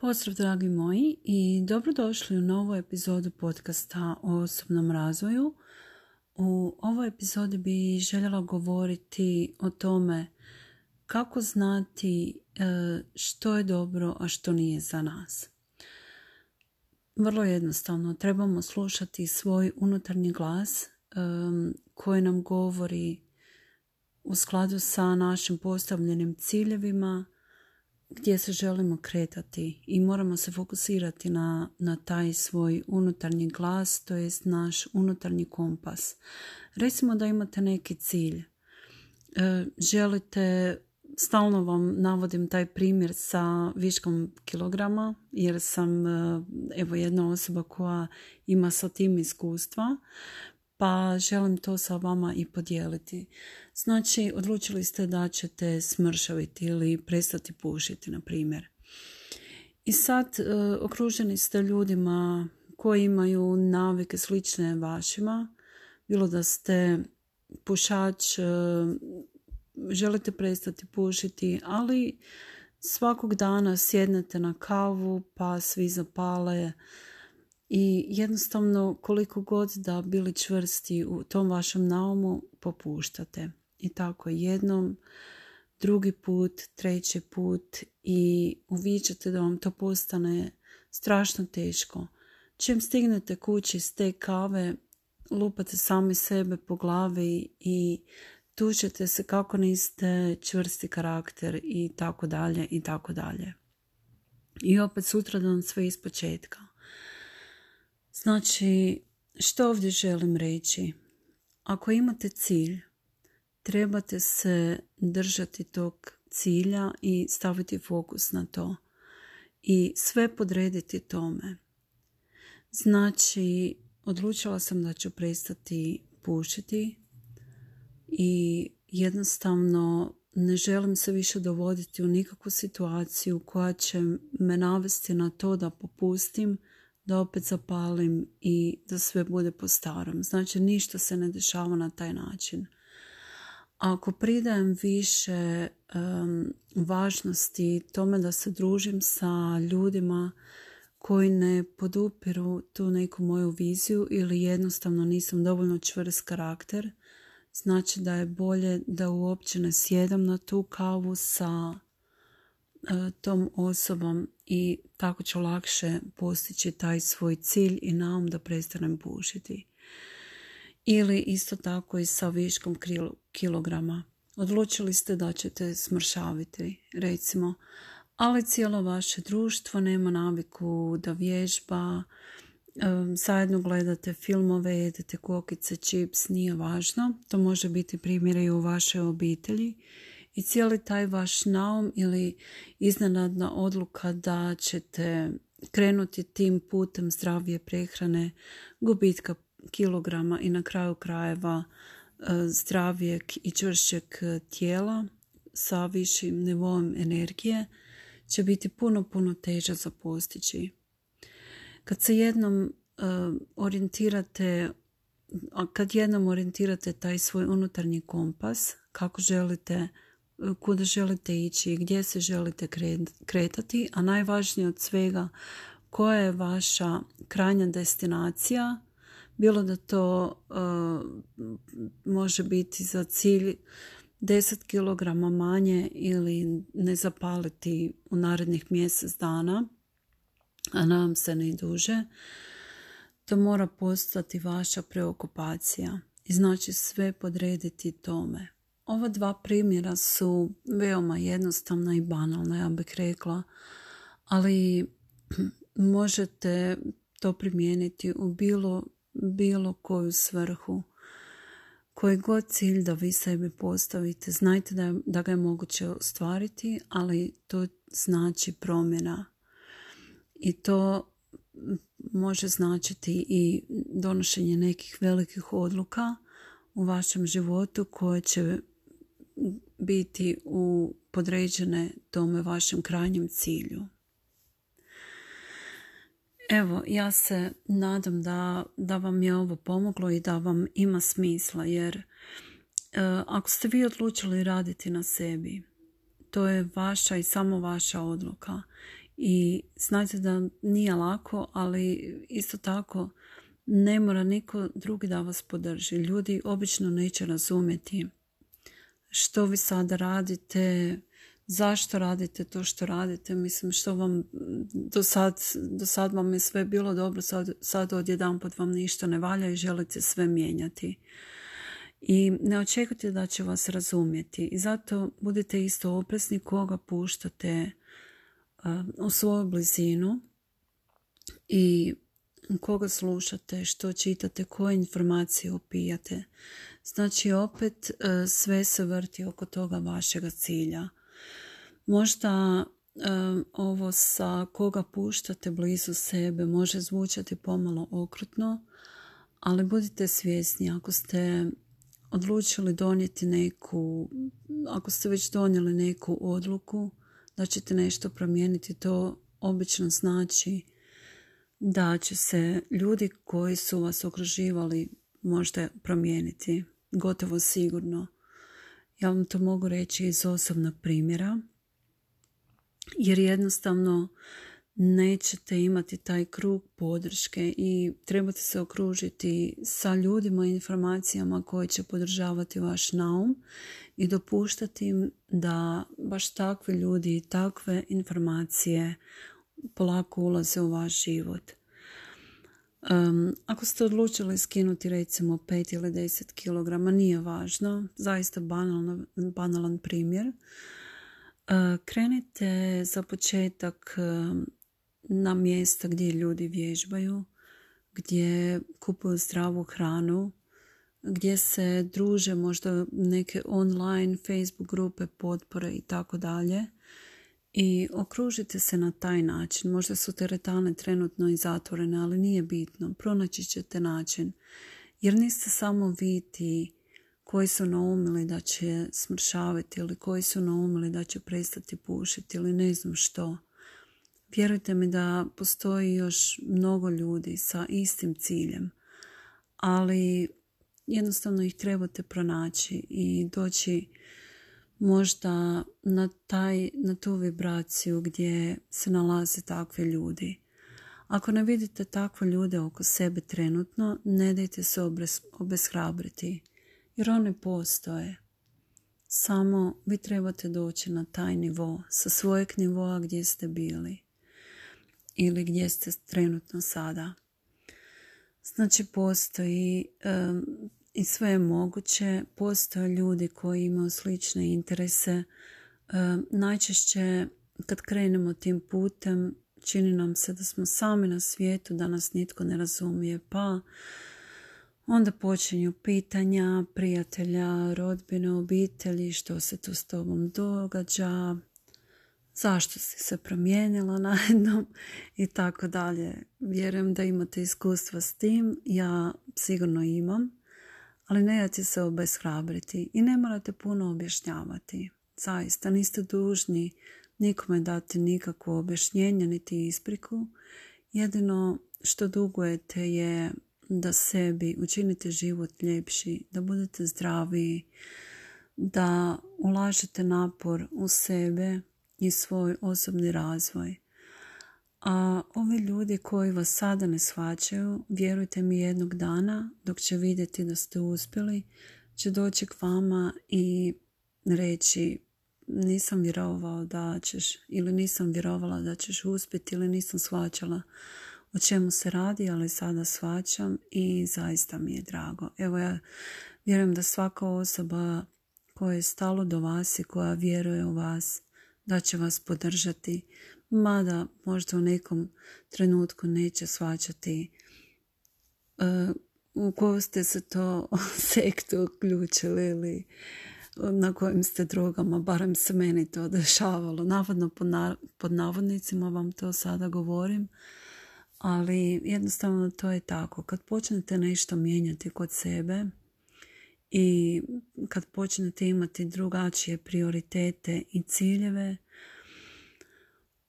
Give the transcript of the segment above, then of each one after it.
Pozdrav dragi moji i dobrodošli u novu epizodu podcasta o osobnom razvoju. U ovoj epizodi bi željela govoriti o tome kako znati e, što je dobro, a što nije za nas. Vrlo jednostavno, trebamo slušati svoj unutarnji glas e, koji nam govori u skladu sa našim postavljenim ciljevima, gdje se želimo kretati i moramo se fokusirati na, na taj svoj unutarnji glas, to jest naš unutarnji kompas. Recimo da imate neki cilj. E, želite, stalno vam navodim taj primjer sa viškom kilograma, jer sam e, evo jedna osoba koja ima sa tim iskustva pa želim to sa vama i podijeliti. Znači, odlučili ste da ćete smršaviti ili prestati pušiti, na primjer. I sad e, okruženi ste ljudima koji imaju navike slične vašima, bilo da ste pušač, e, želite prestati pušiti, ali svakog dana sjednete na kavu pa svi zapale i jednostavno koliko god da bili čvrsti u tom vašem naumu popuštate. I tako jednom, drugi put, treći put i uviđate da vam to postane strašno teško. Čim stignete kući s te kave, lupate sami sebe po glavi i tučete se kako niste čvrsti karakter i tako dalje i tako dalje. I opet sutra dan sve iz početka. Znači, što ovdje želim reći? Ako imate cilj, trebate se držati tog cilja i staviti fokus na to i sve podrediti tome. Znači, odlučila sam da ću prestati pušiti i jednostavno ne želim se više dovoditi u nikakvu situaciju koja će me navesti na to da popustim da opet zapalim i da sve bude po starom. Znači ništa se ne dešava na taj način. Ako pridajem više važnosti tome da se družim sa ljudima koji ne podupiru tu neku moju viziju ili jednostavno nisam dovoljno čvrst karakter, znači da je bolje da uopće ne sjedam na tu kavu sa E, tom osobom i tako ću lakše postići taj svoj cilj i naum da prestanem pušiti. Ili isto tako i sa viškom kilograma. Odlučili ste da ćete smršaviti, recimo, ali cijelo vaše društvo nema naviku da vježba, zajedno gledate filmove, jedete kokice, čips, nije važno. To može biti primjer i u vašoj obitelji i cijeli taj vaš naum ili iznenadna odluka da ćete krenuti tim putem zdravije prehrane, gubitka kilograma i na kraju krajeva e, zdravijeg i čvršćeg tijela sa višim nivom energije će biti puno, puno teže za postići. Kad se jednom e, orijentirate kad jednom orijentirate taj svoj unutarnji kompas, kako želite kuda želite ići, gdje se želite kretati, a najvažnije od svega koja je vaša krajnja destinacija, bilo da to uh, može biti za cilj 10 kg manje ili ne zapaliti u narednih mjesec dana, a nam se ne duže, to mora postati vaša preokupacija i znači sve podrediti tome. Ova dva primjera su veoma jednostavna i banalna, ja bih rekla, ali možete to primijeniti u bilo, bilo koju svrhu. Koji god cilj da vi sebi postavite, znajte da, da ga je moguće ostvariti, ali to znači promjena. I to može značiti i donošenje nekih velikih odluka u vašem životu koje će biti u podređene tome vašem krajnjem cilju. Evo, ja se nadam da, da vam je ovo pomoglo i da vam ima smisla, jer e, ako ste vi odlučili raditi na sebi, to je vaša i samo vaša odluka. I znajte da nije lako, ali isto tako ne mora niko drugi da vas podrži. Ljudi obično neće razumjeti što vi sada radite, zašto radite to što radite, mislim što vam do sad, do sad vam je sve bilo dobro, sad, sad odjedanput vam ništa ne valja i želite sve mijenjati. I ne očekujte da će vas razumjeti i zato budite isto oprezni koga puštate u svoju blizinu i koga slušate, što čitate, koje informacije opijate. Znači opet sve se vrti oko toga vašega cilja. Možda ovo sa koga puštate blizu sebe može zvučati pomalo okrutno, ali budite svjesni ako ste odlučili donijeti neku, ako ste već donijeli neku odluku da ćete nešto promijeniti, to obično znači da će se ljudi koji su vas okruživali možda promijeniti, gotovo sigurno. Ja vam to mogu reći iz osobnog primjera jer jednostavno nećete imati taj krug podrške i trebate se okružiti sa ljudima i informacijama koji će podržavati vaš naum i dopuštati im da baš takvi ljudi i takve informacije polako ulaze u vaš život. Um, ako ste odlučili skinuti recimo 5 ili 10 kg, nije važno, zaista banalan primjer. E, krenite za početak na mjesta gdje ljudi vježbaju, gdje kupuju zdravu hranu, gdje se druže možda neke online Facebook grupe potpore i tako dalje. I okružite se na taj način. Možda su teretane trenutno i zatvorene, ali nije bitno. Pronaći ćete način. Jer niste samo vi ti koji su naumili da će smršaviti ili koji su naumili da će prestati pušiti ili ne znam što. Vjerujte mi da postoji još mnogo ljudi sa istim ciljem, ali jednostavno ih trebate pronaći i doći možda na, taj, na tu vibraciju gdje se nalaze takvi ljudi. Ako ne vidite takve ljude oko sebe trenutno, ne dajte se obeshrabriti jer one postoje. Samo vi trebate doći na taj nivo, sa svojeg nivoa gdje ste bili ili gdje ste trenutno sada. Znači postoji i sve je moguće, postoje ljudi koji imaju slične interese. najčešće kad krenemo tim putem čini nam se da smo sami na svijetu, da nas nitko ne razumije, pa Onda počinju pitanja prijatelja, rodbine, obitelji, što se tu s tobom događa, zašto si se promijenila najednom i tako dalje. Vjerujem da imate iskustva s tim, ja sigurno imam, ali ne se obeshrabriti i ne morate puno objašnjavati. Zaista niste dužni nikome dati nikakvo objašnjenje niti ispriku. Jedino što dugujete je da sebi učinite život ljepši, da budete zdraviji, da ulažete napor u sebe i svoj osobni razvoj. A ovi ljudi koji vas sada ne shvaćaju, vjerujte mi jednog dana, dok će vidjeti da ste uspjeli, će doći k vama i reći nisam vjerovao da ćeš ili nisam vjerovala da ćeš uspjeti ili nisam shvaćala o čemu se radi, ali sada svačam i zaista mi je drago. Evo ja vjerujem da svaka osoba koja je stalo do vas i koja vjeruje u vas, da će vas podržati, mada možda u nekom trenutku neće svačati uh, u koju ste se to sektu uključili ili na kojim ste drogama, barem se meni to dešavalo. Navodno pod navodnicima vam to sada govorim, ali jednostavno to je tako. Kad počnete nešto mijenjati kod sebe i kad počnete imati drugačije prioritete i ciljeve,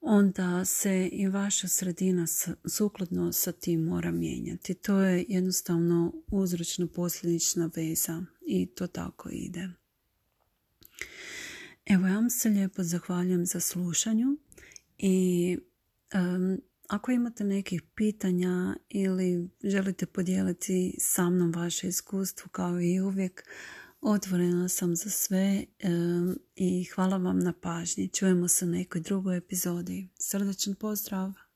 onda se i vaša sredina sukladno sa tim mora mijenjati. To je jednostavno uzročno posljedična veza i to tako ide. Evo ja vam se lijepo zahvaljujem za slušanju i ako imate nekih pitanja ili želite podijeliti sa mnom vaše iskustvo kao i uvijek, otvorena sam za sve i hvala vam na pažnji. Čujemo se u nekoj drugoj epizodi. Srdačan pozdrav!